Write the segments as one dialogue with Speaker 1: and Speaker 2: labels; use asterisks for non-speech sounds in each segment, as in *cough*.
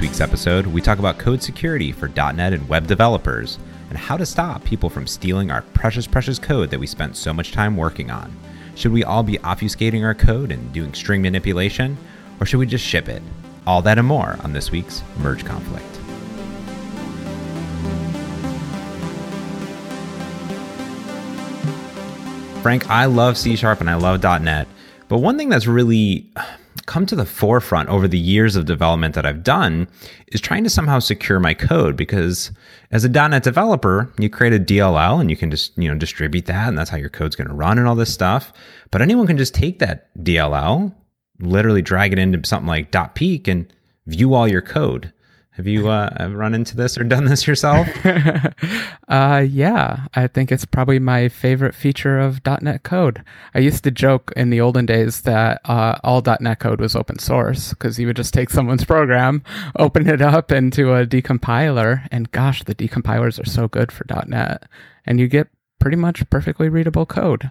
Speaker 1: this week's episode, we talk about code security for .NET and web developers, and how to stop people from stealing our precious, precious code that we spent so much time working on. Should we all be obfuscating our code and doing string manipulation, or should we just ship it? All that and more on this week's Merge Conflict. Frank, I love C Sharp and I love .NET, but one thing that's really come to the forefront over the years of development that I've done is trying to somehow secure my code because as a .NET developer, you create a DLL and you can just, you know, distribute that and that's how your code's going to run and all this stuff. But anyone can just take that DLL, literally drag it into something like dotPeek and view all your code. Have you uh, run into this or done this yourself? *laughs*
Speaker 2: uh, yeah, I think it's probably my favorite feature of .NET code. I used to joke in the olden days that uh, all .NET code was open source because you would just take someone's program, open it up into a decompiler, and gosh, the decompilers are so good for .NET, and you get pretty much perfectly readable code.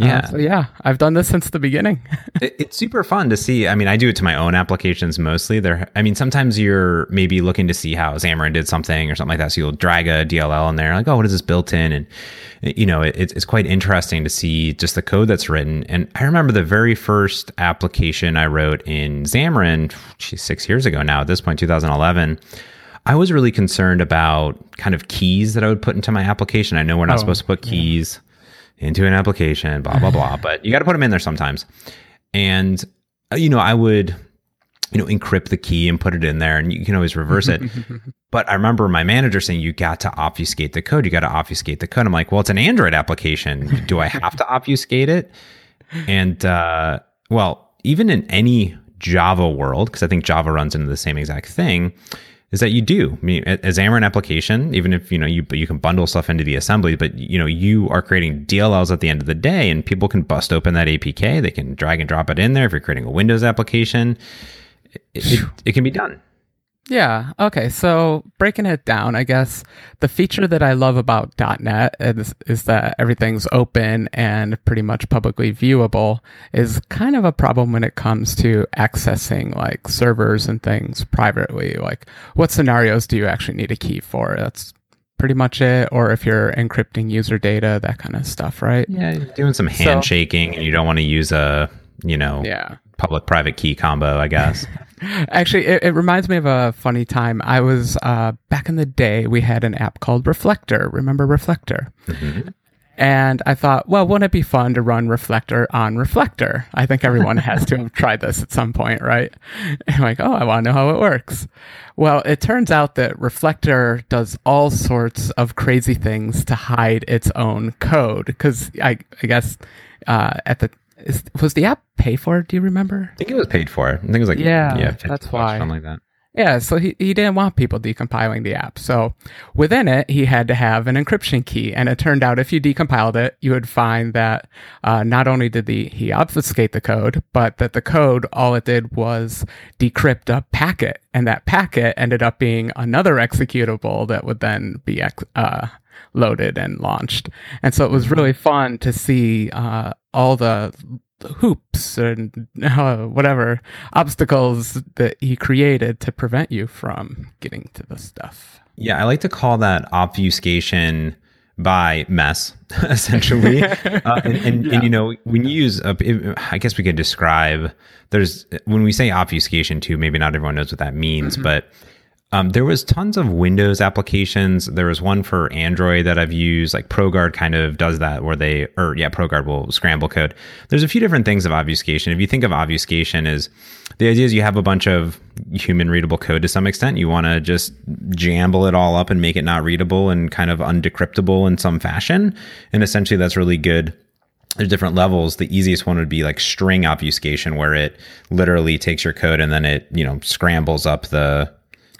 Speaker 1: Yeah.
Speaker 2: Uh, so yeah, I've done this since the beginning. *laughs*
Speaker 1: it, it's super fun to see. I mean, I do it to my own applications mostly. There, I mean, sometimes you're maybe looking to see how Xamarin did something or something like that. So you'll drag a DLL in there, like, oh, what is this built in? And you know, it, it's quite interesting to see just the code that's written. And I remember the very first application I wrote in Xamarin, geez, six years ago now. At this point, 2011. I was really concerned about kind of keys that I would put into my application. I know we're not oh, supposed to put keys. Yeah into an application, blah, blah, blah. *laughs* but you got to put them in there sometimes. And, uh, you know, I would, you know, encrypt the key and put it in there and you can always reverse it. *laughs* but I remember my manager saying, you got to obfuscate the code. You got to obfuscate the code. I'm like, well, it's an Android application. Do I have to obfuscate it? And, uh, well, even in any Java world, because I think Java runs into the same exact thing, is that you do. I mean, as Xamarin application, even if you know you you can bundle stuff into the assembly, but you know you are creating DLLs at the end of the day, and people can bust open that APK. They can drag and drop it in there. If you're creating a Windows application, it, it, it can be done.
Speaker 2: Yeah. Okay. So breaking it down, I guess the feature that I love about .NET is, is that everything's open and pretty much publicly viewable is kind of a problem when it comes to accessing like servers and things privately. Like what scenarios do you actually need a key for? That's pretty much it. Or if you're encrypting user data, that kind of stuff, right?
Speaker 1: Yeah. doing some handshaking so, and you don't want to use a, you know, yeah. Public private key combo, I guess. *laughs*
Speaker 2: Actually, it, it, reminds me of a funny time. I was uh, back in the day. We had an app called Reflector. Remember Reflector? Mm-hmm. And I thought, well, wouldn't it be fun to run Reflector on Reflector? I think everyone *laughs* has to have tried this at some point, right? And I'm like, oh, I want to know how it works. Well, it turns out that Reflector does all sorts of crazy things to hide its own code. Because I, I guess uh, at the is, was the app pay for? Do you remember?
Speaker 1: I think it was paid for. I think it was like
Speaker 2: yeah, yeah, that's why
Speaker 1: something like that.
Speaker 2: Yeah, so he, he didn't want people decompiling the app. So within it, he had to have an encryption key. And it turned out if you decompiled it, you would find that uh, not only did the, he obfuscate the code, but that the code, all it did was decrypt a packet. And that packet ended up being another executable that would then be uh, loaded and launched. And so it was really fun to see uh, all the hoops and uh, whatever obstacles that he created to prevent you from getting to the stuff.
Speaker 1: Yeah, I like to call that obfuscation by mess, *laughs* essentially. *laughs* uh, and, and, yeah. and, you know, when you use, a, I guess we could describe. There's when we say obfuscation too. Maybe not everyone knows what that means, mm-hmm. but um, there was tons of Windows applications. There was one for Android that I've used, like ProGuard kind of does that, where they, or yeah, ProGuard will scramble code. There's a few different things of obfuscation. If you think of obfuscation as the idea is you have a bunch of human readable code to some extent. You want to just jamble it all up and make it not readable and kind of undecryptable in some fashion. And essentially, that's really good there's different levels. The easiest one would be like string obfuscation, where it literally takes your code and then it, you know, scrambles up the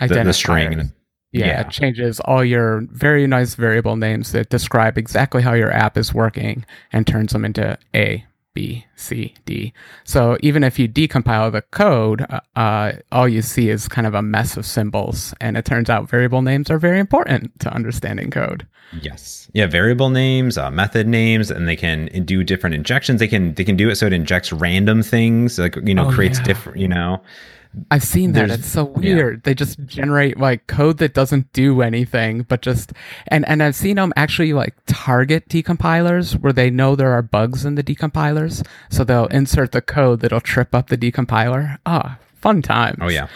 Speaker 1: the, the string.
Speaker 2: Yeah, yeah, it changes all your very nice variable names that describe exactly how your app is working and turns them into A, B, C, D. So even if you decompile the code, uh, uh, all you see is kind of a mess of symbols. And it turns out variable names are very important to understanding code.
Speaker 1: Yes. Yeah, variable names, uh, method names, and they can do different injections. They can they can do it so it injects random things, like you know, oh, creates yeah. different, you know
Speaker 2: I've seen that.
Speaker 1: There's-
Speaker 2: It's so weird. They just generate like code that doesn't do anything, but just and and I've seen them actually like target decompilers where they know there are bugs in the decompilers, so they'll insert the code that'll trip up the decompiler. Ah, fun times.
Speaker 1: Oh yeah,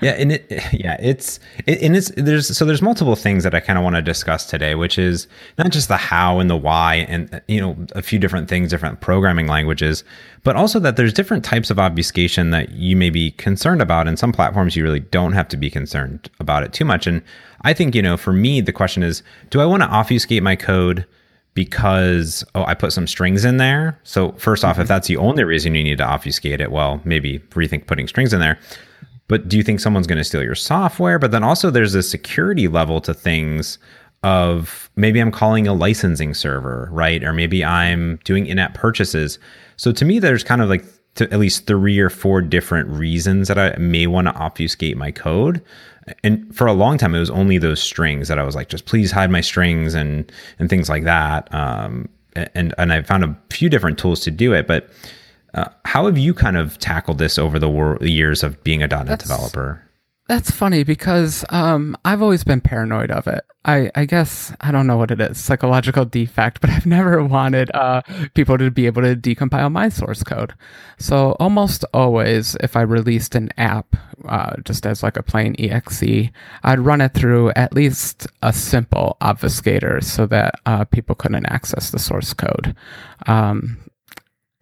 Speaker 1: yeah, and it yeah it's it, and it's there's so there's multiple things that I kind of want to discuss today, which is not just the how and the why, and you know a few different things, different programming languages, but also that there's different types of obfuscation that you may be concerned about, and some platforms you really don't have to be concerned about it too much. And I think you know for me the question is, do I want to obfuscate my code? Because oh I put some strings in there. So first off, if mm-hmm. that's the only reason you need to obfuscate it, well, maybe rethink putting strings in there. But do you think someone's going to steal your software? But then also there's a security level to things of maybe I'm calling a licensing server, right? Or maybe I'm doing in-app purchases. So to me there's kind of like to at least three or four different reasons that I may want to obfuscate my code. And for a long time, it was only those strings that I was like, just please hide my strings and and things like that. Um, and and I found a few different tools to do it. But uh, how have you kind of tackled this over the wor- years of being a .NET
Speaker 2: That's-
Speaker 1: developer?
Speaker 2: That's funny because um, I've always been paranoid of it. I, I guess I don't know what it is, psychological defect, *laughs* but I've never wanted uh, people to be able to decompile my source code. So almost always, if I released an app uh, just as like a plain exe, I'd run it through at least a simple obfuscator so that uh, people couldn't access the source code. Um,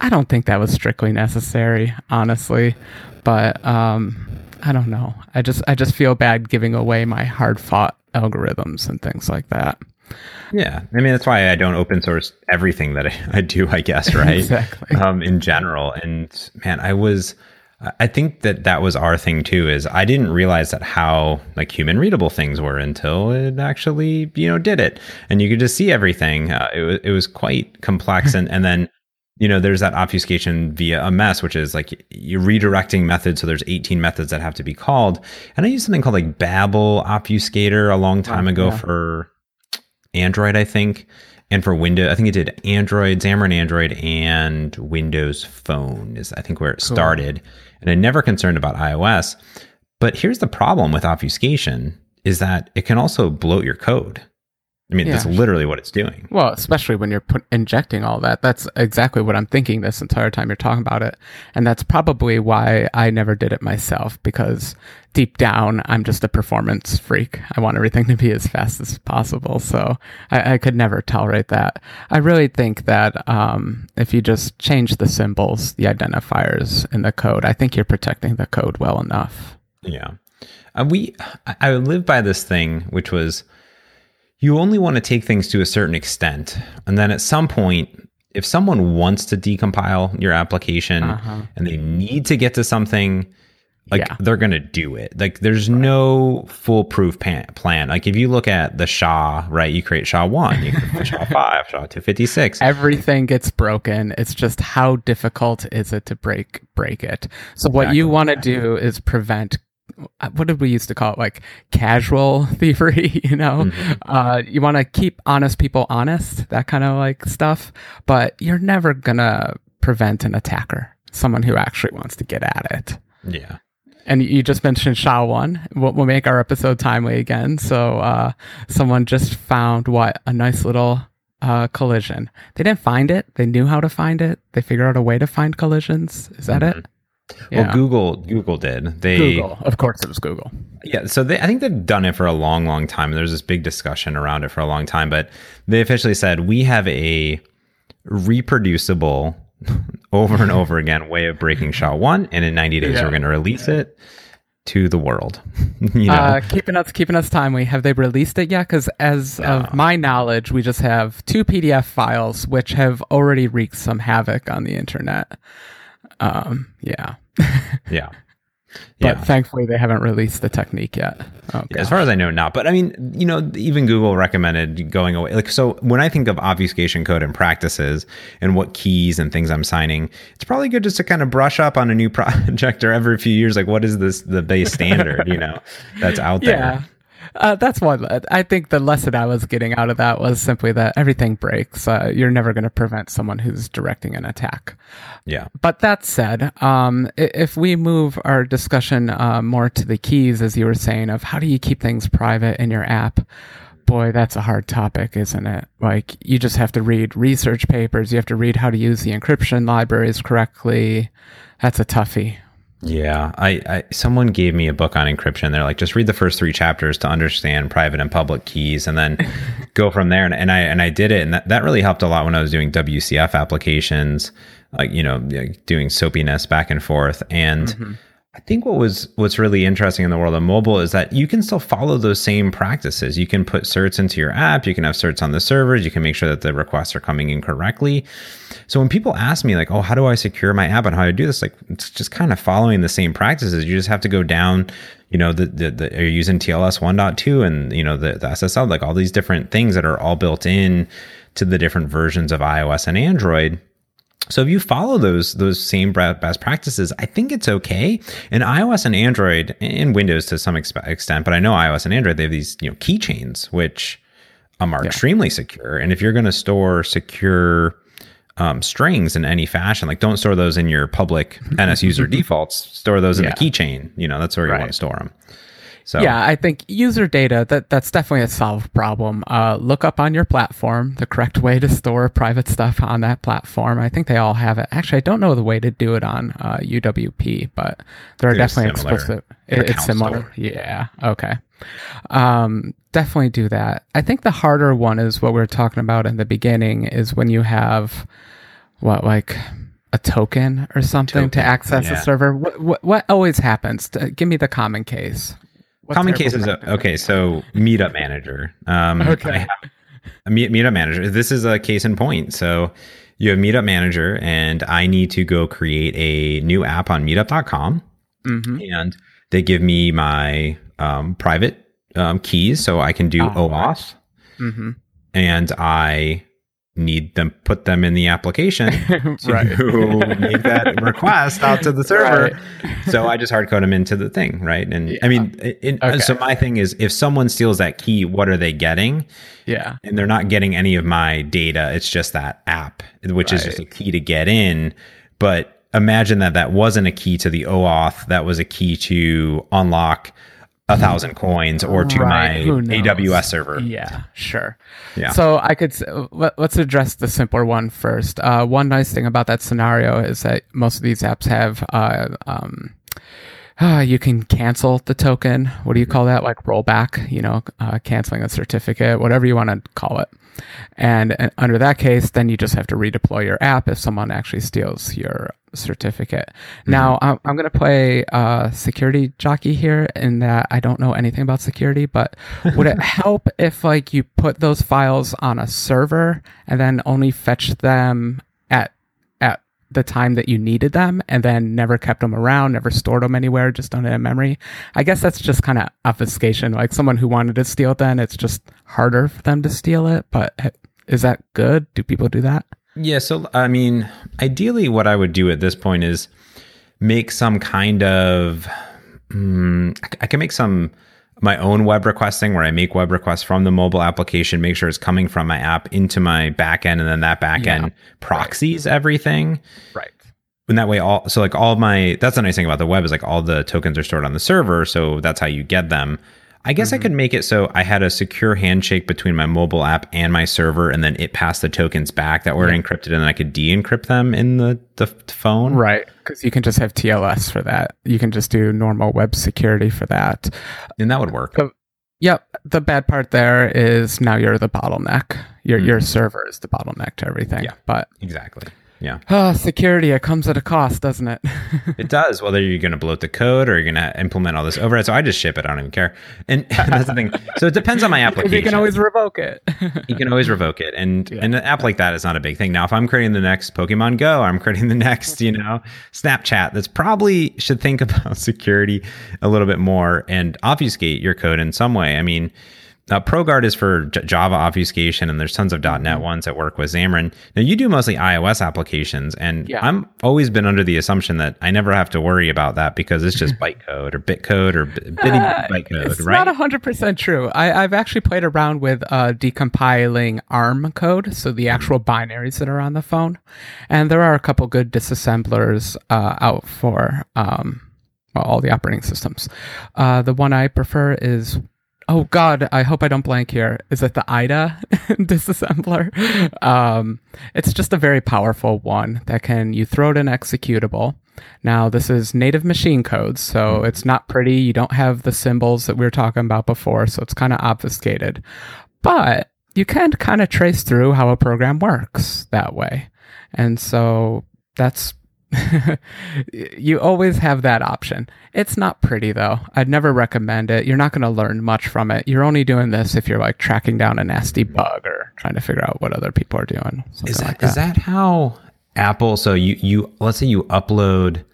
Speaker 2: I don't think that was strictly necessary, honestly, but um, I don't know. I just I just feel bad giving away my hard fought algorithms and things like that.
Speaker 1: Yeah, I mean that's why I don't open source everything that I, *laughs* I do. I guess right.
Speaker 2: Exactly.
Speaker 1: Um, in general, and man, I was. I think that that was our thing too. Is I didn't realize that how like human readable things were until it actually you know did it, and you could just see everything. Uh, it was it was quite complex, *laughs* and and then you know there's that obfuscation via a mess, which is like you're redirecting methods. So there's 18 methods that have to be called, and I used something called like Babel obfuscator a long time ago
Speaker 2: yeah.
Speaker 1: for Android, I think, and for Windows. I think it did Android, Xamarin Android, and Windows Phone is I think where it
Speaker 2: Cool.
Speaker 1: started. And I'm never concerned about iOS. But here's the problem with obfuscation is that it can also bloat your code. I mean, that's literally what it's doing.
Speaker 2: Well, especially when you're put, injecting all that. That's exactly what I'm thinking this entire time you're talking about it. And that's probably why I never did it myself because deep down, I'm just a performance freak. I want everything to be as fast as possible. So I, I could never tolerate that. I really think that um, if you just change the symbols, the identifiers in the code, I think you're protecting the code well enough.
Speaker 1: Yeah. Uh, we, I, I live by this thing, which was you only want to take things to a certain extent. And then at some point, if someone wants to decompile your application
Speaker 2: Uh-huh.
Speaker 1: and they need to get to something, like
Speaker 2: Yeah.
Speaker 1: they're going to do it. Like there's no foolproof pan- plan. Like if you look at the SHA, right, you create SHA 1, you create *laughs* SHA 5, SHA 256.
Speaker 2: everything gets broken it's just how difficult is it to break break it so what you want to do is prevent what did we used to call it like casual *laughs* thievery *laughs* you know
Speaker 1: Mm-hmm.
Speaker 2: uh, you want to keep honest people honest that kind of like stuff but you're never gonna prevent an attacker someone who actually wants to get at it
Speaker 1: Yeah.
Speaker 2: and you just mentioned SHA one. We'll, we'll make our episode timely again. So uh, someone just found what a nice little uh, collision. They didn't find it. They knew how to find it. They figured out a way to find collisions. Is that it?
Speaker 1: Well, Google Google did. They
Speaker 2: Google. Of course, it was Google.
Speaker 1: Yeah, so they, I think they've done it for a long, long time. There's this big discussion around it for a long time, but they officially said we have a reproducible, *laughs* over and over again way of breaking SHA one, and in 90 days
Speaker 2: Yeah.
Speaker 1: we're going to release it to the world. *laughs* you know,
Speaker 2: Uh, keeping us keeping us timely. Have they released it yet? Because as of my knowledge, we just have two PDF files which have already wreaked some havoc on the internet. Um, yeah,
Speaker 1: yeah, *laughs*
Speaker 2: but
Speaker 1: yeah.
Speaker 2: thankfully they haven't released the technique yet. Oh,
Speaker 1: Yeah, as far as I know, not. But I mean, you know, even Google recommended going away. Like, so when I think of obfuscation code and practices and what keys and things I'm signing, it's probably good just to kind of brush up on a new *laughs* project or every few years. Like, what is this the base standard? you know, that's out there.
Speaker 2: Uh, that's one. I think the lesson I was getting out of that was simply that everything breaks. Uh, you're never going to prevent someone who's directing an attack.
Speaker 1: Yeah.
Speaker 2: But that said, um, if we move our discussion uh, more to the keys, as you were saying, of how do you keep things private in your app, boy, that's a hard topic, isn't it? Like, you just have to read research papers, you have to read how to use the encryption libraries correctly. That's a toughie.
Speaker 1: Yeah, I, I, someone gave me a book on encryption. They're like, just read the first three chapters to understand private and public keys, and then *laughs* go from there. And, and I and I did it, and that, that really helped a lot when I was doing WCF applications, like you know, doing soapiness back and forth. And mm-hmm. I think what was what's really interesting in the world of mobile is that you can still follow those same practices. You can put certs into your app, you can have certs on the servers, you can make sure that the requests are coming in correctly. So when people ask me like, "Oh, how do I secure my app and how do I do this?" like it's just kind of following the same practices. You just have to go down, you know, the the, the are using TLS 1.2 and you know the, the SSL like all these different things that are all built in to the different versions of iOS and Android so if you follow those those same best practices, I think it's okay. And iOS and Android and Windows to some extent, but I know iOS and Android they have these you know keychains which um, are yeah. extremely secure. And if you're going to store secure um, strings in any fashion, like don't store those in your public NS user *laughs* defaults. Store those in yeah. the keychain. You know that's where you right. want to store them.
Speaker 2: So yeah, I think user data that that's definitely a solved problem. Uh, look up on your platform the correct way to store private stuff on that platform. I think they all have it. Actually, I don't know the way to do it on uh, UWP, but there are definitely explicit. It, it's similar. Yeah. Okay. Um, definitely do that. I think the harder one is what we were talking about in the beginning. Is when you have what like a token or something token, to access yeah. a server. What, what, what always happens? Give me the common case.
Speaker 1: What Common cases. Okay, so Meetup Manager. Um, *laughs* okay. a Meetup Manager. This is a case in point. So you have Meetup Manager, and I need to go create a new app on Meetup.com, mm-hmm. and they give me my um, private um, keys, so I can do oh, OAuth, mm-hmm. and I need them put them in the application *laughs* to *laughs* make that *laughs* request out to the server. Right. So I just hard code them into the thing, right? And yeah. I mean, in, uh, okay. so my thing is, if someone steals that key, what are they getting?
Speaker 2: Yeah,
Speaker 1: and they're not getting any of my data. It's just that app, which right. is just a key to get in. But imagine that that wasn't a key to the OAuth. That was a key to unlock a thousand coins or to right. my AWS server.
Speaker 2: Yeah, sure. Yeah. So I could let's address the simpler one first. Uh, one nice thing about that scenario is that most of these apps have uh, um, uh, *sighs* you can cancel the token. What do you call that? Like rollback, you know, uh, canceling a certificate, whatever you want to call it. And, and, under that case, then you just have to redeploy your app if someone actually steals your certificate. Mm-hmm. Now, I'm, I'm going to play uh, security jockey here in that I don't know anything about security, but would it *laughs* help if like you put those files on a server and then only fetch them the time that you needed them and then never kept them around, never stored them anywhere, just on in memory. I guess that's just kind of obfuscation. Like someone who wanted to steal it then, it's just harder for them to steal it. But is that good? Do people do that?
Speaker 1: Yeah. So, I mean, ideally, what I would do at this point is make some kind of, um, I can make some my own web requesting where I make web requests from the mobile application, make sure it's coming from my app into my backend, and then that backend yeah. proxies right. everything.
Speaker 2: Right.
Speaker 1: And that way, all so like all my that's the nice thing about the web is like all the tokens are stored on the server, so that's how you get them. I guess mm-hmm. I could make it so I had a secure handshake between my mobile app and my server, and then it passed the tokens back that were yeah. encrypted, and then I could de-encrypt them in the the phone.
Speaker 2: Right, because you can just have TLS for that. You can just do normal web security for that,
Speaker 1: and that would work.
Speaker 2: So, yep. The bad part there is now you're the bottleneck. Your mm-hmm. your server is the bottleneck to everything. Yeah, but
Speaker 1: exactly. Yeah.
Speaker 2: Oh, *sighs* security, it comes at a cost, doesn't it? *laughs*
Speaker 1: it does. Whether you're going to bloat the code or you're going to implement all this overhead. So I just ship it. I don't even care. And, *laughs* that's the thing. So it depends on my *laughs* application.
Speaker 2: you can always revoke it.
Speaker 1: you can always revoke it. And, yeah. and an app like that is not a big thing. Now, if I'm creating the next Pokemon Go, I'm creating the next, you know, Snapchat, that's probably should think about security a little bit more and obfuscate your code in some way. I mean, uh, ProGuard is for J- Java obfuscation, and there's tons of .NET
Speaker 2: Mm-hmm.
Speaker 1: ones that work with Xamarin. Now you do mostly iOS applications, and
Speaker 2: Yeah.
Speaker 1: I'm always been under the assumption that I never have to worry about that because it's just *laughs* bytecode or bitcode or b- bitty
Speaker 2: Uh,
Speaker 1: bytecode,
Speaker 2: it's
Speaker 1: right?
Speaker 2: not hundred percent true. I, I've actually played around with uh, decompiling ARM code, so the actual binaries that are on the phone, and there are a couple good disassemblers uh, out for um, all the operating systems. Uh, the one I prefer is. Oh God! I hope I don't blank here. Is it the IDA *laughs* disassembler? Um, it's just a very powerful one that can you throw it in executable. Now this is native machine code, so it's not pretty. You don't have the symbols that we were talking about before, so it's kind of obfuscated. But you can kind of trace through how a program works that way, and so that's *laughs* you always have that option. It's not pretty though. I'd never recommend it. You're not going to learn much from it. You're only doing this if you're like tracking down a nasty bug or trying to figure out what other people are doing.
Speaker 1: Is that
Speaker 2: like
Speaker 1: is that how Apple? So you you let's say you upload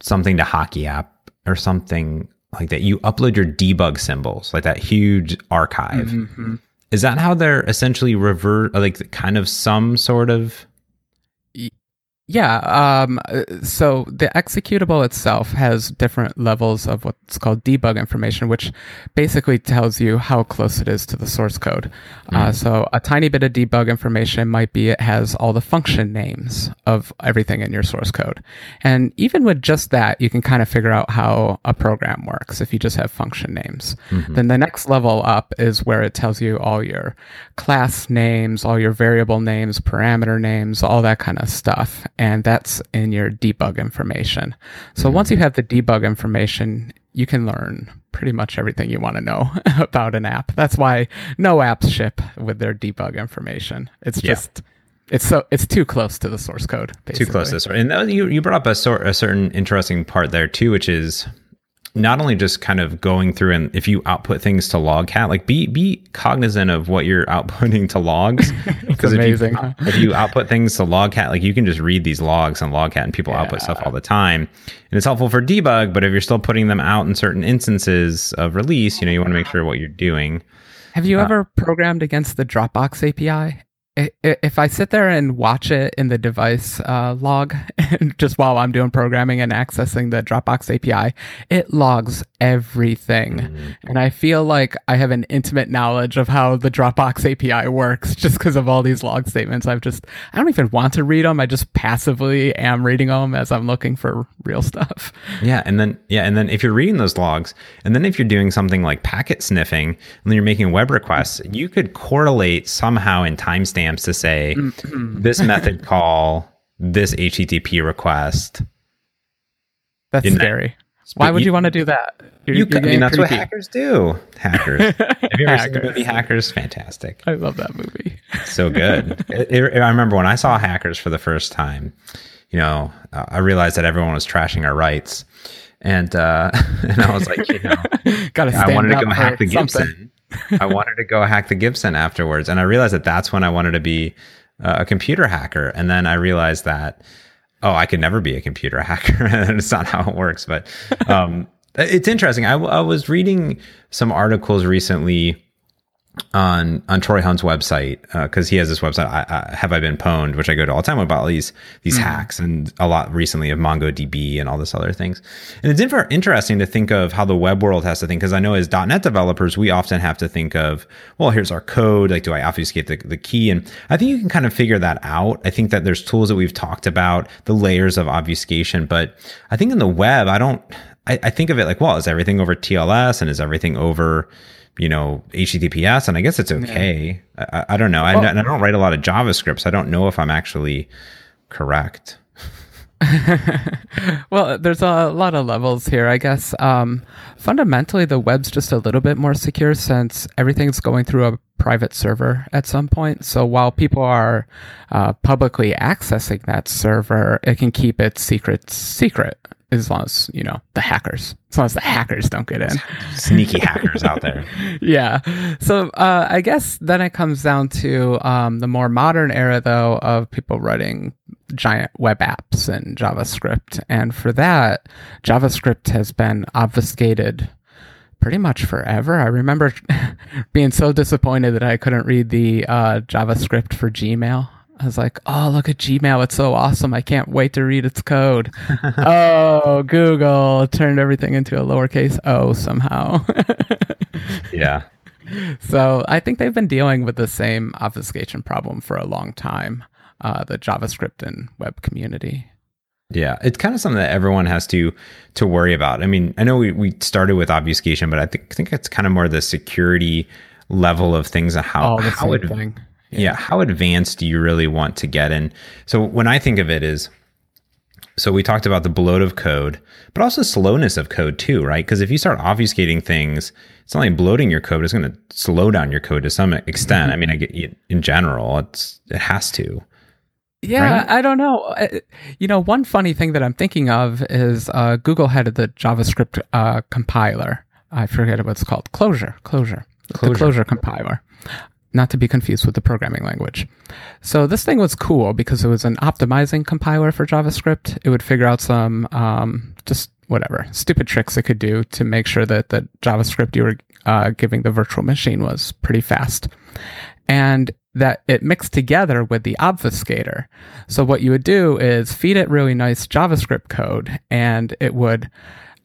Speaker 1: something to HockeyApp or something like that. You upload your debug symbols, like that huge archive.
Speaker 2: Mhm.
Speaker 1: Is that how they're essentially revert, like kind of some sort of?
Speaker 2: Yeah. Um, uh, so the executable itself has different levels of what's called debug information, which basically tells you how close it is to the source code. Uh, so a tiny bit of debug information might be it has all the function names of everything in your source code. And even with just that, you can kind of figure out how a program works if you just have function names. Then the next level up is where it tells you all your class names, all your variable names, parameter names, all that kind of stuff. And that's in your debug information. So once you mm-hmm. have the debug information, you can learn pretty much everything you want to know *laughs* about an app. That's why no apps ship with their debug information. It's
Speaker 1: Yeah.
Speaker 2: just it's so it's too close to the source code. Basically.
Speaker 1: Too close to the source. And uh, you you brought up a sort a certain interesting part there too, which is not only just kind of going through and if you output things to logcat, like be be cognizant of what you're *laughs* outputting to logs. *laughs* Because if you,
Speaker 2: huh?
Speaker 1: if you output things to logcat, like you can just read these logs on logcat and people output stuff all the time. And it's helpful for debug, but if you're still putting them out in certain instances of release, you know, you want to make sure what you're doing.
Speaker 2: Have you uh, ever programmed against the Dropbox API? If I sit there and watch it in the device uh, log, *laughs* just while I'm doing programming and accessing the Dropbox API, it logs everything. And I feel like I have an intimate knowledge of how the Dropbox API works *laughs* just because of all these log statements. I've just, I don't even want to read them. I just passively am reading them as I'm looking for real stuff.
Speaker 1: Yeah, and then yeah, and then if you're reading those logs, and then if you're doing something like packet sniffing, and then you're making web requests, you could correlate somehow in timestamps to say this method call, this HTTP request.
Speaker 2: That's
Speaker 1: In that-
Speaker 2: scary. Why would
Speaker 1: you-
Speaker 2: you want to do that? You're,
Speaker 1: You,
Speaker 2: you're
Speaker 1: could- I mean,
Speaker 2: getting
Speaker 1: that's what
Speaker 2: creepy.
Speaker 1: hackers do. Hackers. *laughs* Have you ever seen the movie Hackers? Fantastic.
Speaker 2: I love that movie.
Speaker 1: so good. *laughs* It- it- I remember when I saw Hackers for the first time, you know, uh, I realized that everyone was trashing our rights. And uh, *laughs* and I was like, you know,
Speaker 2: Got to stand
Speaker 1: I wanted to go hack the
Speaker 2: something.
Speaker 1: I wanted to go hack the Gibson afterwards, and I realized that that's when I wanted to be uh, a computer hacker. And then I realized that oh, I could never be a computer *laughs* hacker, and it's not how it works. But um, it's interesting. I was reading some articles recently on on Troy Hunt's website uh, because he has this website. I, I, Have I been pwned? Which I go to all the time about all these these mm-hmm. hacks and a lot recently of MongoDB and all this other things. And it's inter- interesting to think of how the web world has to think because I know as .NET developers we often have to think of well here's our code like do I obfuscate the, the key and I think you can kind of figure that out. I think that there's tools that we've talked about the layers of obfuscation, but I think in the web I don't. I, I think of it like well is everything over TLS and is everything over you know https and i guess it's okay. I, I don't know. I, I don't write a lot of javascript so i don't know if i'm actually correct. *laughs*
Speaker 2: Well, there's a lot of levels here, I guess. Um, fundamentally, the web's just a little bit more secure since everything's going through a private server at some point. So while people are uh, publicly accessing that server, it can keep its secrets secret as long as you know the hackers, as long as the hackers don't get in. *laughs*
Speaker 1: sneaky hackers out there *laughs*
Speaker 2: yeah. So uh, I guess then it comes down to um, the more modern era, though, of people writing giant web apps and JavaScript. And for that, JavaScript has been obfuscated pretty much forever. I remember *laughs* being so disappointed that I couldn't read the uh, JavaScript for Gmail. I was like, oh, look at Gmail. It's so awesome. I can't wait to read its code. *laughs* oh, Google turned everything into a lowercase o somehow. *laughs*
Speaker 1: yeah.
Speaker 2: So I think they've been dealing with the same obfuscation problem for a long time, uh, the JavaScript and web community.
Speaker 1: Yeah, it's kind of something that everyone has to to worry about. I mean, I know we, we started with obfuscation, but I think I think it's kind of more the security level of things and how
Speaker 2: oh,
Speaker 1: how
Speaker 2: it, thing
Speaker 1: yeah. yeah how advanced do you really want to get in so when i think of it is so we talked about the bloat of code but also slowness of code too right because if you start obfuscating things it's not like bloating your code is going to slow down your code to some extent mm-hmm. i mean i get in general it's it has to
Speaker 2: yeah, right? I don't know. You know, one funny thing that I'm thinking of is uh, Google had the JavaScript uh, compiler. I forget what it's called. Closure, Closure, Clojure. The Closure compiler not to be confused with the programming language. So this thing was cool because it was an optimizing compiler for JavaScript. It would figure out some um, just whatever stupid tricks it could do to make sure that the JavaScript you were uh, giving the virtual machine was pretty fast, and that it mixed together with the obfuscator. So what you would do is feed it really nice JavaScript code, and it would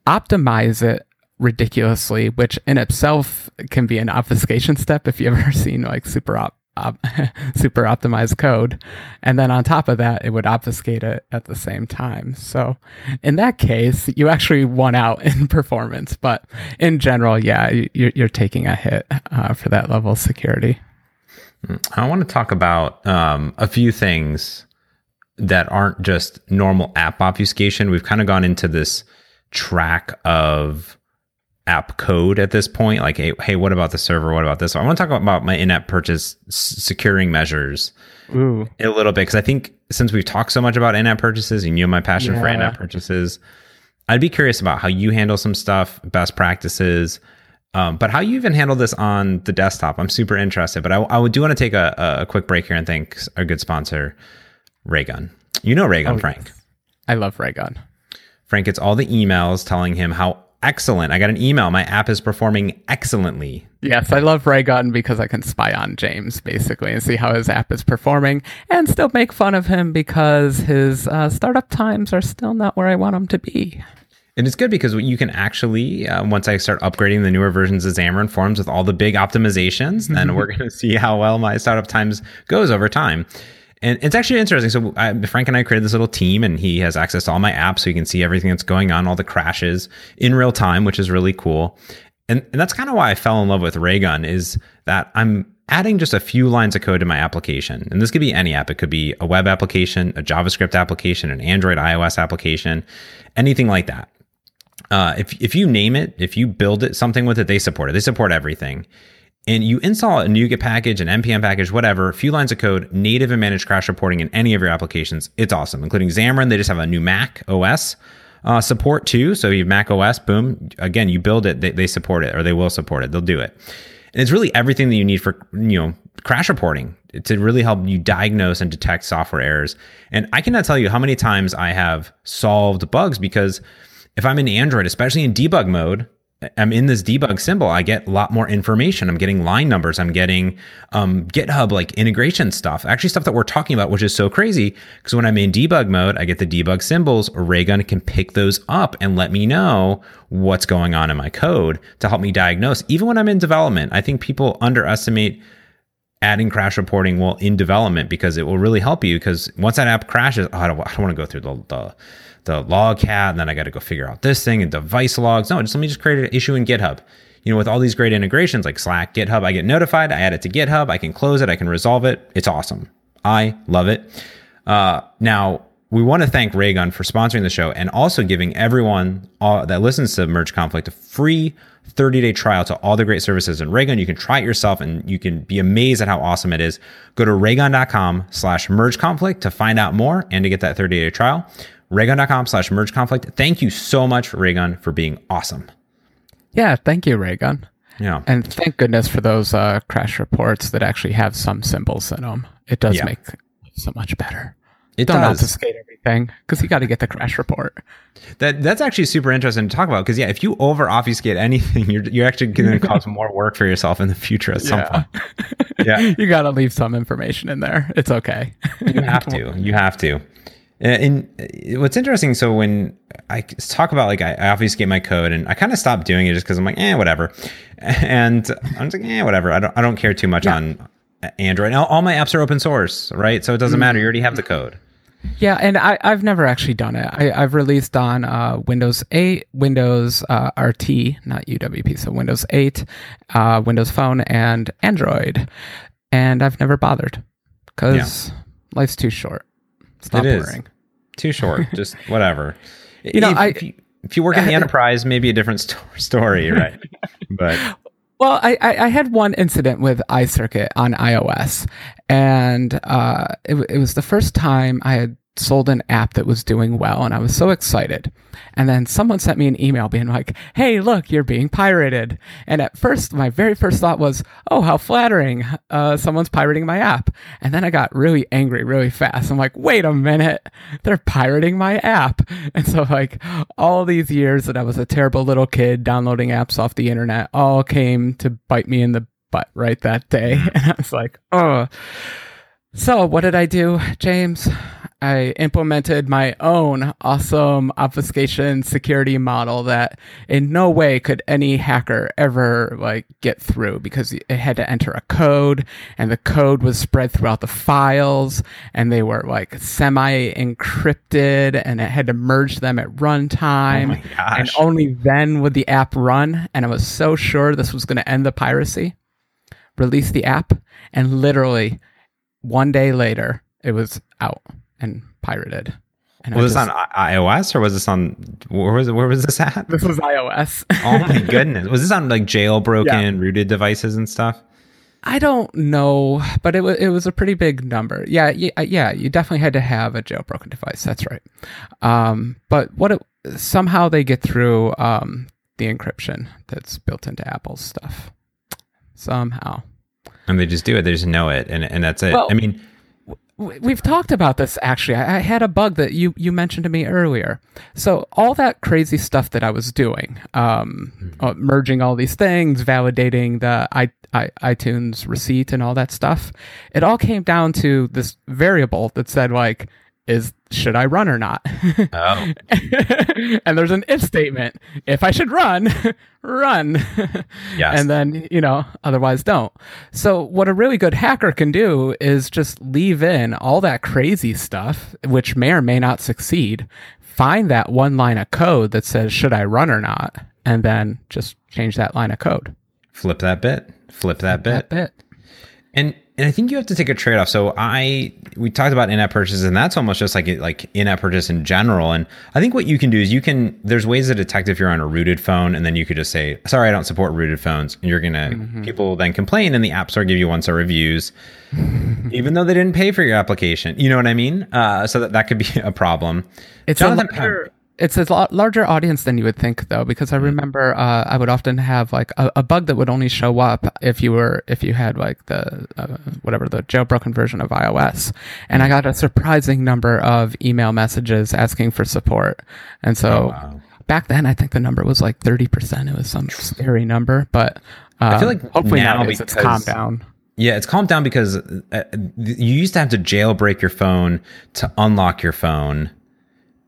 Speaker 2: optimize it ridiculously, which in itself can be an obfuscation step if you've ever *laughs* seen like super op, op *laughs* super optimized code. And then on top of that, it would obfuscate it at the same time. So in that case, you actually won out *laughs* in performance. But in general, yeah, you're, you're taking a hit uh, for that level of security.
Speaker 1: I want to talk about um, a few things that aren't just normal app obfuscation. We've kind of gone into this track of app code at this point. Like, hey, hey, what about the server? What about this? I want to talk about my in-app purchase securing measures Ooh. a little bit because I think since we've talked so much about in-app purchases and you know my passion yeah. for in-app purchases, I'd be curious about how you handle some stuff, best practices, um, but how you even handle this on the desktop. I'm super interested. But I, I do want to take a, a, quick break here and thank our good sponsor, Raygun. You know Raygun, oh, Frank. Yes.
Speaker 2: I love Raygun.
Speaker 1: Frank gets all the emails telling him how excellent. I got an email. My app is performing excellently.
Speaker 2: Yes, I love Raygun because I can spy on James basically and see how his app is performing and still make fun of him because his uh, startup times are still not where I want them to be.
Speaker 1: And it's good because you can actually, uh, once I start upgrading the newer versions of Xamarin Forms with all the big optimizations, then *laughs* we're going to see how well my startup times goes over time. And it's actually interesting. So I, Frank and I created this little team, and he has access to all my apps, so he can see everything that's going on, all the crashes in real time, which is really cool. And, and that's kind of why I fell in love with Raygun is that I'm adding just a few lines of code to my application. And this could be any app. It could be a web application, a JavaScript application, an Android iOS application, anything like that. Uh, if if you name it, if you build it something with it, they support it. They support everything and you install a NuGet package, an npm package, whatever, a few lines of code, native and managed crash reporting in any of your applications. It's awesome, including Xamarin. They just have a new Mac OS uh, support too. So you have Mac OS, boom. Again, you build it, they, they support it, or they will support it. They'll do it. And it's really everything that you need for you know crash reporting to really help you diagnose and detect software errors. And I cannot tell you how many times I have solved bugs because if I'm in Android, especially in debug mode, I'm in this debug symbol, I get a lot more information. I'm getting line numbers. I'm getting um, GitHub like integration stuff, actually stuff that we're talking about, which is so crazy. Because when I'm in debug mode, I get the debug symbols. Raygun can pick those up and let me know what's going on in my code to help me diagnose. Even when I'm in development, I think people underestimate adding crash reporting while in development because it will really help you. Because once that app crashes, oh, I don't, I don't want to go through the, the the logcat, and then I got to go figure out this thing and device logs. No, just let me just create an issue in GitHub. You know, with all these great integrations like Slack, GitHub, I get notified, I add it to GitHub, I can close it, I can resolve it. It's awesome. I love it. Uh, now, we want to thank Raygun for sponsoring the show and also giving everyone uh, that listens to Merge Conflict a free 30 day trial to all the great services in Raygun. You can try it yourself and you can be amazed at how awesome it is. Go to raygun.com slash merge conflict to find out more and to get that 30 day trial raygun.com slash merge conflict. Thank you so much, Raygun, for being awesome.
Speaker 2: Yeah, thank you, Raygun.
Speaker 1: Yeah.
Speaker 2: And thank goodness for those uh, crash reports that actually have some symbols in them. It does yeah. make so much better.
Speaker 1: It
Speaker 2: Don't
Speaker 1: does.
Speaker 2: obfuscate everything because you got to get the crash report.
Speaker 1: That that's actually super interesting to talk about because yeah, if you over obfuscate anything, you're you're actually going *laughs* to cause more work for yourself in the future at some
Speaker 2: Yeah.
Speaker 1: point. *laughs* Yeah.
Speaker 2: you got to leave some information in there. It's okay.
Speaker 1: You have to. You have to. And and what's interesting, so when I talk about like I, I obfuscate my code, and I kind of stopped doing it just because I'm like, eh, whatever. *laughs* And I'm just like, eh, whatever. I don't I don't care too much
Speaker 2: Yeah.
Speaker 1: on Android. Now all my apps are open source, right? So it doesn't matter. You already have the code.
Speaker 2: Yeah, and I, I've never actually done it. I, I've released on uh, Windows 8, Windows uh, RT, not UWP, so Windows 8, uh, Windows Phone, and Android. And I've never bothered because life's too short. Stop
Speaker 1: It is. Too short. *laughs* just whatever.
Speaker 2: You know,
Speaker 1: if,
Speaker 2: I-
Speaker 1: if you, if you work in the *laughs* enterprise, maybe a different sto- *laughs* story, right? But
Speaker 2: Well, I, I, I had one incident with iCircuit on iOS, and uh, it, it was the first time I had sold an app that was doing well, and I was so excited. And then someone sent me an email being like, "Hey, look, you're being pirated." And at first, my very first thought was, "Oh, how flattering! Uh, someone's pirating my app." And then I got really angry really fast. I'm like, "Wait a minute, they're pirating my app!" *laughs* And so, like, all these years that I was a terrible little kid downloading apps off the internet all came to bite me in the butt right that day. *laughs* And I was like, "Oh." So, what did I do, James? I implemented my own awesome obfuscation security model that in no way could any hacker ever like get through because it had to enter a code and the code was spread throughout the files and they were like semi encrypted and it had to merge them at runtime.
Speaker 1: Oh
Speaker 2: and only then would the app run and I was so sure this was going to end the piracy. Release the app and literally one day later it was out and pirated. And
Speaker 1: was this on iOS or was this on where was it, where was this at? *laughs*
Speaker 2: This was iOS.
Speaker 1: Oh my goodness. Was this on like jailbroken rooted devices and stuff?
Speaker 2: I don't know, but it was it was a pretty big number. Yeah, yeah, yeah. You definitely had to have a jailbroken device. That's right. Um, but what it, somehow they get through um, the encryption that's built into Apple's stuff. Somehow.
Speaker 1: And they just do it. They just know it, and and that's it.
Speaker 2: Well-
Speaker 1: I mean,
Speaker 2: We've talked about this actually. I I had a bug that you you mentioned to me earlier. So all that crazy stuff that I was doing, um, uh, merging all these things, validating the I, I, iTunes receipt and all that stuff, it all came down to this variable that said like, is should I run or not?
Speaker 1: oh, *laughs*
Speaker 2: and there's an if statement. If I should run, *laughs* run.
Speaker 1: Yes.
Speaker 2: And then, you know, otherwise don't. So what a really good hacker can do is just leave in all that crazy stuff, which may or may not succeed. Find that one line of code that says, should I run or not? And then just change that line of code.
Speaker 1: flip that bit. Flip that bit.
Speaker 2: That bit.
Speaker 1: And and I think you have to take a trade off. So I we talked about in app purchases, and that's almost just like like in app purchase in general. And I think what you can do is you can there's ways to detect if you're on a rooted phone, and then you could just say, "Sorry, I don't support rooted phones." And you're gonna people then complain, and the app store give you one star reviews, *laughs* even though they didn't pay for your application. You know what I mean? Uh, so that that could be *laughs* a problem.
Speaker 2: It's
Speaker 1: Jonathan
Speaker 2: a larger, it's a lot larger audience than you would think, though, because I remember uh, I would often have like a, a bug that would only show up if you were if you had like the uh, whatever the jailbroken version of iOS, and I got a surprising number of email messages asking for support, and so.
Speaker 1: wow.
Speaker 2: Back then, I think the number was like thirty percent. It was some scary number, but uh,
Speaker 1: feel like
Speaker 2: hopefully
Speaker 1: now
Speaker 2: nowadays it's
Speaker 1: because-
Speaker 2: calmed down.
Speaker 1: Yeah, it's calmed down because uh, you used to have to jailbreak your phone to unlock your phone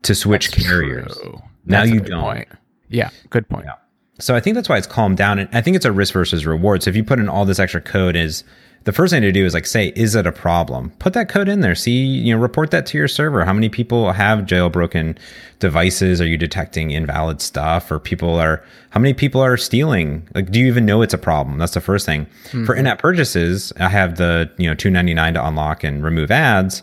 Speaker 1: to switch carriers.
Speaker 2: True.
Speaker 1: Now
Speaker 2: That's
Speaker 1: you don't.
Speaker 2: point. Yeah, good point.
Speaker 1: So I think that's why it's calmed down. And I think it's a risk versus reward. So if you put in all this extra code, is the first thing to do is like say, is it a problem? Put that code in there. See, you know, report that to your server. How many people have jailbroken devices? Are you detecting invalid stuff? Or people are how many people are stealing? Like, do you even know it's a problem? That's the first thing. For mm-hmm. in-app purchases, I have the you know two ninety nine to unlock and remove ads.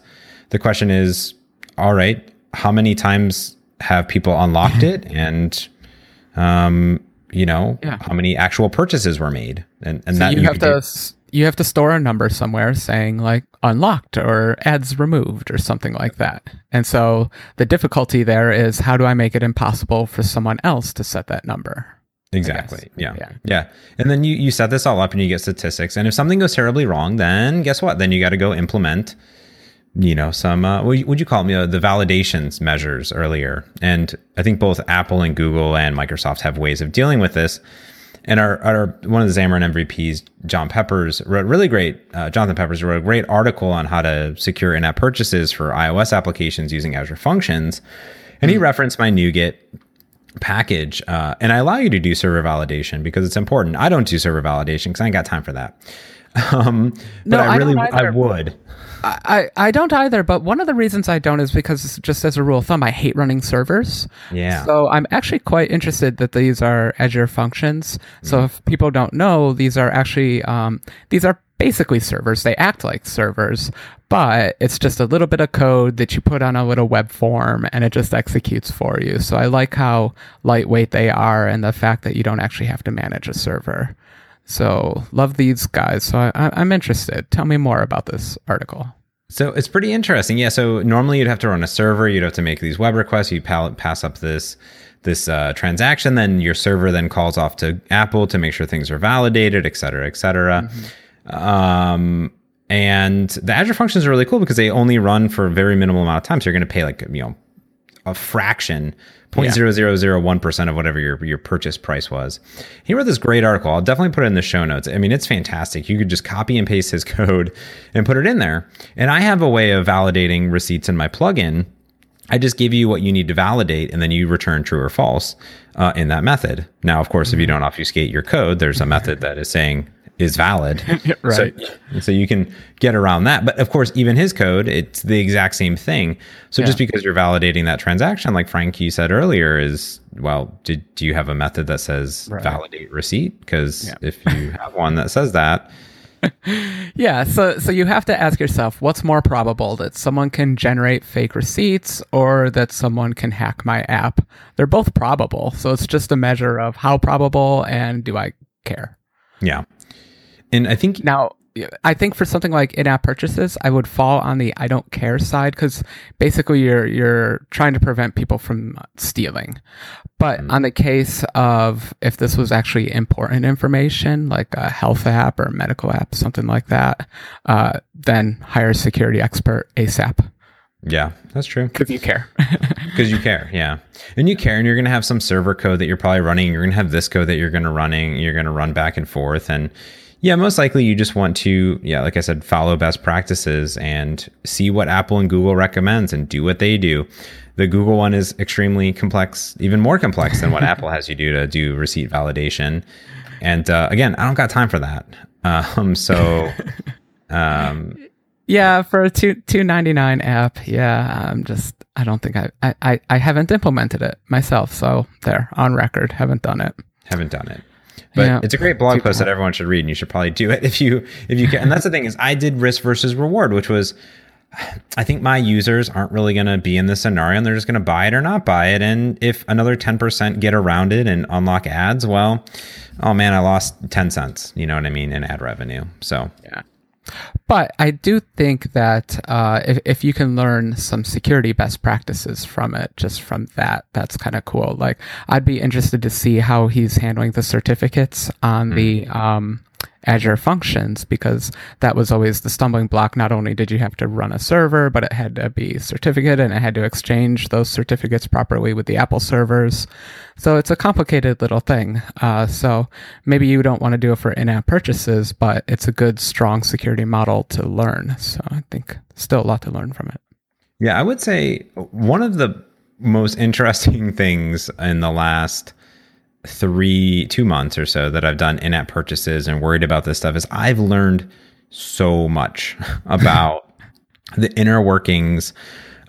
Speaker 1: The question is, all right, how many times have people unlocked it *laughs* and um, you know,
Speaker 2: Yeah.
Speaker 1: how many actual purchases were made, and and
Speaker 2: So
Speaker 1: that
Speaker 2: you have to
Speaker 1: do-
Speaker 2: you have to store a number somewhere saying like unlocked or ads removed or something like that. And so the difficulty there is how do I make it impossible for someone else to set that number?
Speaker 1: exactly, yeah.
Speaker 2: Yeah.
Speaker 1: yeah, and then you you set this all up and you get statistics, and if something goes terribly wrong, then guess what? Then you got to go implement you know some uh, would you call them you know, the validations measures earlier? And i think both apple and google and microsoft have ways of dealing with this. And our, our one of the xamarin mvps john peppers wrote really great uh, jonathan peppers wrote a great article on how to secure in-app purchases for ios applications using azure functions. And he mm-hmm. referenced my NuGet package uh, and i allow you to do server validation because it's important. I don't do server validation because i ain't got time for that. *laughs* Um, but no, I really I, I would
Speaker 2: I, I don't either, but one of the reasons I don't is because just as a rule of thumb, I hate running servers.
Speaker 1: Yeah.
Speaker 2: So I'm actually quite interested that these are Azure functions. So mm. if people don't know, these are actually um, these are basically servers. They act like servers, but it's just a little bit of code that you put on a little web form and it just executes for you. So I like how lightweight they are and the fact that you don't actually have to manage a server. So love these guys. So I, am interested. Tell me more about this article.
Speaker 1: So it's pretty interesting. Yeah. So normally you'd have to run a server. You'd have to make these web requests. You pass up this this uh, transaction. Then your server then calls off to Apple to make sure things are validated, et cetera, et cetera. Mm-hmm. Um, and the Azure functions are really cool because they only run for a very minimal amount of time. So you're going to pay like you know a fraction 0.0001% of whatever your, your purchase price was. He wrote this great article. I'll definitely put it in the show notes. I mean, it's fantastic. You could just copy and paste his *laughs* code and put it in there. And I have a way of validating receipts in my plugin. I just give you what you need to validate, and then you return true or false uh, in that method. Now, of course, if you mm-hmm. don't obfuscate your code, there's a method that is saying is valid. *laughs*
Speaker 2: right.
Speaker 1: So, so, you can get around that. But of course, even his code, it's the exact same thing. So yeah. just because you're validating that transaction, like Frank, you said earlier, is well, did, do you have a method that says right. validate receipt? Because yeah. if you *laughs* have one that says that, *laughs*
Speaker 2: yeah, so so you have to ask yourself what's more probable that someone can generate fake receipts or that someone can hack my app. They're both probable, so it's just a measure of how probable and do I care.
Speaker 1: Yeah. And I think
Speaker 2: now, I think for something like in-app purchases, I would fall on the I don't care side because basically you're you're trying to prevent people from stealing. But mm. on the case of if this was actually important information, like a health app or a medical app, something like that, uh, then hire a security expert ASAP.
Speaker 1: Yeah, that's true.
Speaker 2: Because you care. *laughs*
Speaker 1: Because you care, yeah. And you care, and you're going to have some server code that you're probably running. You're going to have this code that you're going to running. You're going to run back and forth, and yeah, most likely you just want to, yeah, like I said, follow best practices and see what Apple and Google recommends and do what they do. The Google one is extremely complex, even more complex than what *laughs* Apple has you do to do receipt validation. And uh, again, I don't got time for that. *laughs* Um, so, um,
Speaker 2: yeah, for a two two ninety nine app, yeah, I'm just I don't think I, I I haven't implemented it myself. So there, on record, haven't done it.
Speaker 1: Haven't done it. But yeah. it's a great blog post that everyone should read, and you should probably do it *laughs* if you if you can. And that's the thing is, I did risk versus reward, which was, I think my users aren't really going to be in this scenario, and they're just going to buy it or not buy it. And if another ten percent get around it and unlock ads, well, oh man, I lost ten cents. You know what I mean in ad revenue. So
Speaker 2: yeah. But I do think that uh, if, if you can learn some security best practices from it, just from that, that's kind of cool. Like, I'd be interested to see how he's handling the certificates on mm. the um, Azure Functions because that was always the stumbling block. Not only did you have to run a server, but it had to be certificate and it had to exchange those certificates properly with the Apple servers. So it's a complicated little thing. Uh, so maybe you don't want to do it for in-app purchases, but it's a good, strong security model to learn. So I think still a lot to learn from it.
Speaker 1: Yeah, I would say one of the most interesting *laughs* things in the last three, two months or so that I've done in app purchases and worried about this stuff is I've learned so much *laughs* about the inner workings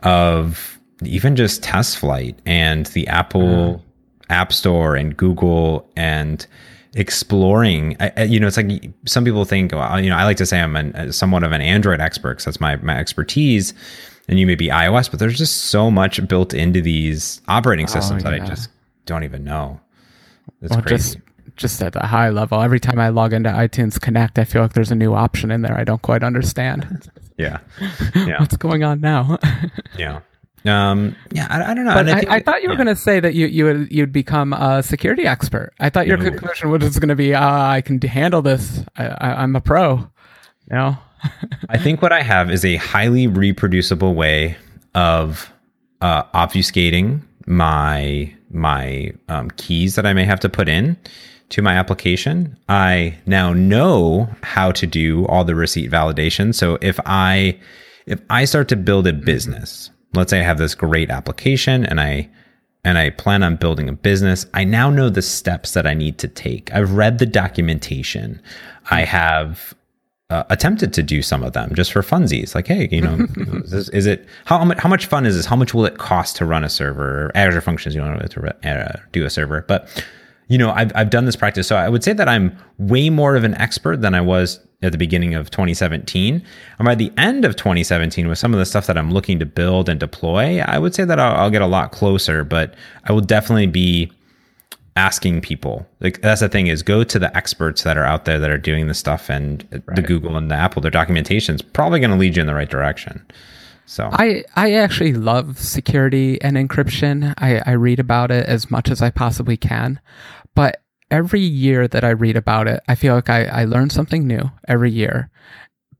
Speaker 1: of even just TestFlight and the Apple mm. App Store and Google and exploring I, you know it's like some people think well, you know i like to say i'm an, somewhat of an android expert because that's my, my expertise and you may be ios but there's just so much built into these operating oh, systems oh, yeah. that i just don't even know
Speaker 2: it's well, crazy. Just, just at the high level, every time I log into iTunes Connect, I feel like there's a new option in there I don't quite understand. *laughs*
Speaker 1: yeah. *laughs* Yeah.
Speaker 2: What's going on now? *laughs*
Speaker 1: yeah. Um, yeah, I, I don't know.
Speaker 2: But I, I, I, thought you were yeah. going to say that you you would you'd become a security expert. I thought your no. conclusion was going to be, uh, I can handle this. I, am a pro. No,
Speaker 1: I think what I have is a highly reproducible way of uh, obfuscating my my um, keys that I may have to put in to my application. I now know how to do all the receipt validation. So if I if I start to build a business, let's say I have this great application and I and I plan on building a business, I now know the steps that I need to take. I've read the documentation. I have uh, attempted to do some of them just for funsies. Like, hey, you know, *laughs* is, is, it how much? How much fun is this? How much will it cost to run a server? Azure Functions, you know, to uh, do a server. But you know, I've I've done this practice, so I would say that I'm way more of an expert than I was at the beginning of 2017. And by the end of 2017, with some of the stuff that I'm looking to build and deploy, I would say that I'll, I'll get a lot closer. But I will definitely be asking people. Like that's the thing is go to the experts that are out there that are doing the stuff and right. the google and the apple their documentation is probably going to lead you in the right direction. So.
Speaker 2: I i actually love security and encryption. I i read about it as much as i possibly can. But every year that i read about it i feel like i i learn something new every year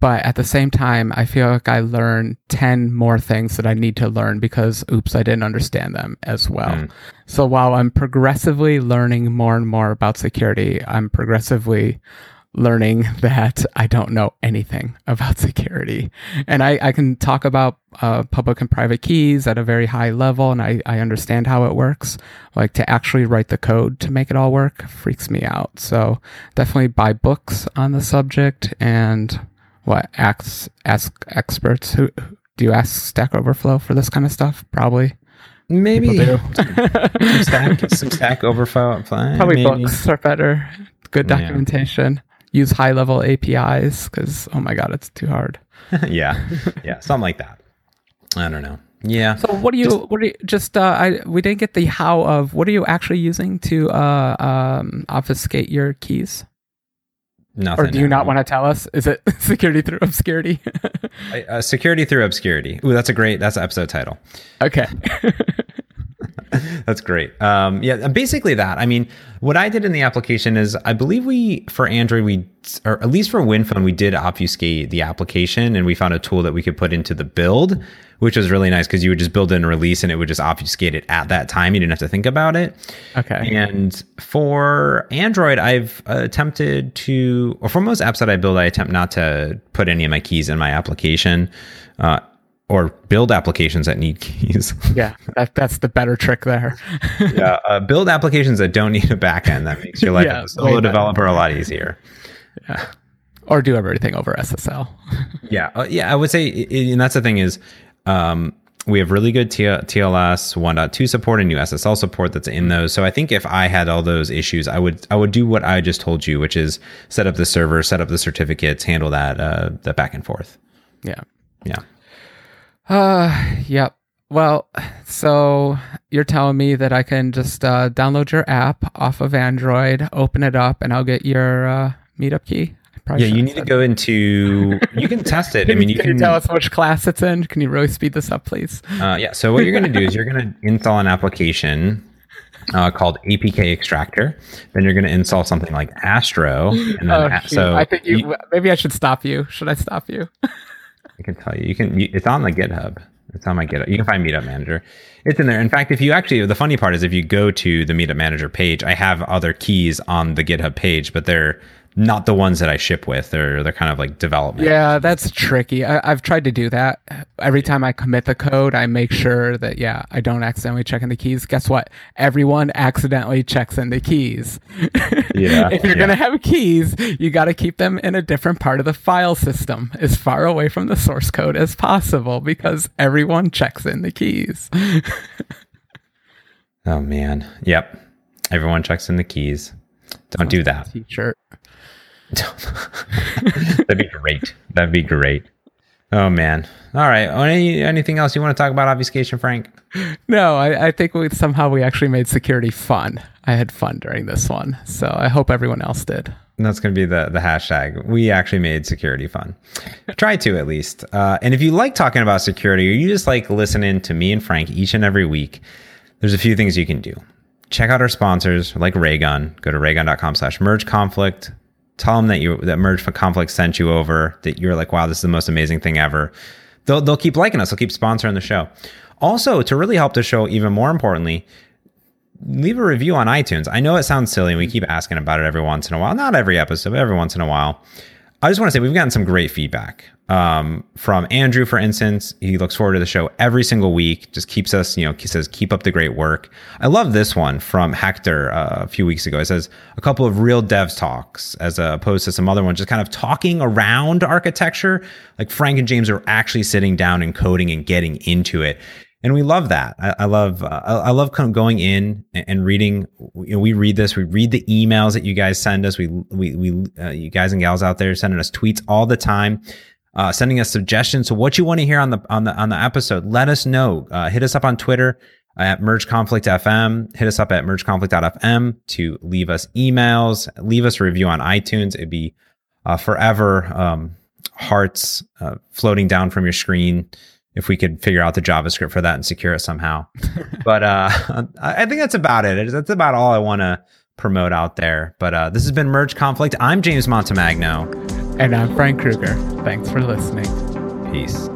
Speaker 2: but at the same time, I feel like I learn 10 more things that I need to learn because, oops, I didn't understand them as well. Mm. So while I'm progressively learning more and more about security, I'm progressively learning that I don't know anything *laughs* about security. And I, I can talk about uh, public and private keys at a very high level, and I, I understand how it works. Like to actually write the code to make it all work freaks me out. So definitely buy books on the subject and what ask ask experts who do you ask Stack Overflow for this kind of stuff? Probably.
Speaker 1: Maybe *laughs* some stack, some stack overflow.
Speaker 2: Probably maybe. books are better. Good documentation. Yeah. Use high level APIs because oh my god, it's too hard. *laughs*
Speaker 1: yeah, yeah, something like that. I don't know. Yeah.
Speaker 2: So what do you just, what do you just uh, I we didn't get the how of what are you actually using to uh, um, obfuscate your keys?
Speaker 1: Nothing.
Speaker 2: Or do you not want to tell us? Is it *laughs* security through obscurity? *laughs*
Speaker 1: uh, security through obscurity. Ooh, that's a great. That's an episode title.
Speaker 2: Okay. *laughs* *laughs*
Speaker 1: that's great. Um, yeah, basically that. I mean, what I did in the application is, I believe we for Android we, or at least for WinPhone, we did obfuscate the application, and we found a tool that we could put into the build which was really nice because you would just build in a release and it would just obfuscate it at that time. You didn't have to think about it.
Speaker 2: Okay.
Speaker 1: And for Android, I've attempted to, or for most apps that I build, I attempt not to put any of my keys in my application. Uh, or build applications that need keys. *laughs*
Speaker 2: yeah, that, that's the better trick there. *laughs*
Speaker 1: yeah, uh, build applications that don't need a backend. That makes your life yeah, as a solo developer a lot easier.
Speaker 2: Yeah, or do everything over SSL. *laughs*
Speaker 1: yeah, uh, yeah. I would say, and that's the thing is, um, we have really good T- TLS 1.2 support and new SSL support that's in those. So I think if I had all those issues, I would I would do what I just told you, which is set up the server, set up the certificates, handle that uh, the back and forth.
Speaker 2: Yeah.
Speaker 1: Yeah.
Speaker 2: Uh, *sighs* yep. Well, so you're telling me that I can just uh, download your app off of Android, open it up, and I'll get your uh, meetup key.
Speaker 1: Yeah, you need to go into. You can test it. I *laughs* mean, you
Speaker 2: can,
Speaker 1: can,
Speaker 2: tell us which class it's in. Can you really speed this up, please?
Speaker 1: Uh, yeah. So what you're going to do is you're going to install an application uh, called APK Extractor. Then you're going to install something like Astro. And then
Speaker 2: oh, so I think you, you, maybe I should stop you. Should I stop you? *laughs*
Speaker 1: I can tell you. You can. It's on the GitHub. It's on my GitHub. You can find Meetup Manager. It's in there. In fact, if you actually, the funny part is if you go to the Meetup Manager page, I have other keys on the GitHub page, but they're not the ones that I ship with. They're they're kind of like development.
Speaker 2: Yeah, that's tricky. I, have tried to do that. Every time I commit the code, I make sure that yeah, I don't accidentally check in the keys. Guess what? Everyone accidentally checks in the keys. *laughs*
Speaker 1: Yeah.
Speaker 2: if you're
Speaker 1: yeah.
Speaker 2: gonna have keys, you got to keep them in a different part of the file system, as far away from the source code as possible, because everyone checks in the keys. *laughs*
Speaker 1: oh man. Yep. Everyone checks in the keys. Don't do that.
Speaker 2: T-shirt. *laughs*
Speaker 1: That'd be great. That'd be great. Oh man. All right. Any, anything else you want to talk about obfuscation, Frank?
Speaker 2: No, I, I think we somehow we actually made security fun. I had fun during this one, so I hope everyone else did.
Speaker 1: That's going to be the, the hashtag. We actually made security fun. Try to at least. Uh, and if you like talking about security, or you just like listening to me and Frank each and every week, there's a few things you can do. Check out our sponsors like Raygun. Go to raygun.com slash merge conflict Tell them that you that Merge for Conflict sent you over. That you're like, wow, this is the most amazing thing ever. They'll they'll keep liking us. They'll keep sponsoring the show. Also, to really help the show even more importantly, leave a review on iTunes. I know it sounds silly and we keep asking about it every once in a while. Not every episode, but every once in a while. I just want to say we've gotten some great feedback um, from Andrew, for instance. He looks forward to the show every single week. Just keeps us, you know, he says, keep up the great work. I love this one from Hector uh, a few weeks ago. It says a couple of real dev talks as opposed to some other ones, just kind of talking around architecture. Like Frank and James are actually sitting down and coding and getting into it and we love that. I, I love uh, I love kind of going in and, reading. You know, we read this. We read the emails that you guys send us. We we we uh, you guys and gals out there sending us tweets all the time, uh, sending us suggestions. So what you want to hear on the on the on the episode, let us know. Uh, hit us up on Twitter at Merge Conflict FM. Hit us up at mergeconflict.fm to leave us emails. Leave us a review on iTunes. It'd be uh, forever um, hearts uh, floating down from your screen if we could figure out the JavaScript for that and secure it somehow. *laughs* but uh, I think that's about it. That's about all I want to promote out there. But uh, this has been Merge Conflict. I'm James Montemagno.
Speaker 2: And I'm Frank Krueger. Thanks for listening.
Speaker 1: Peace.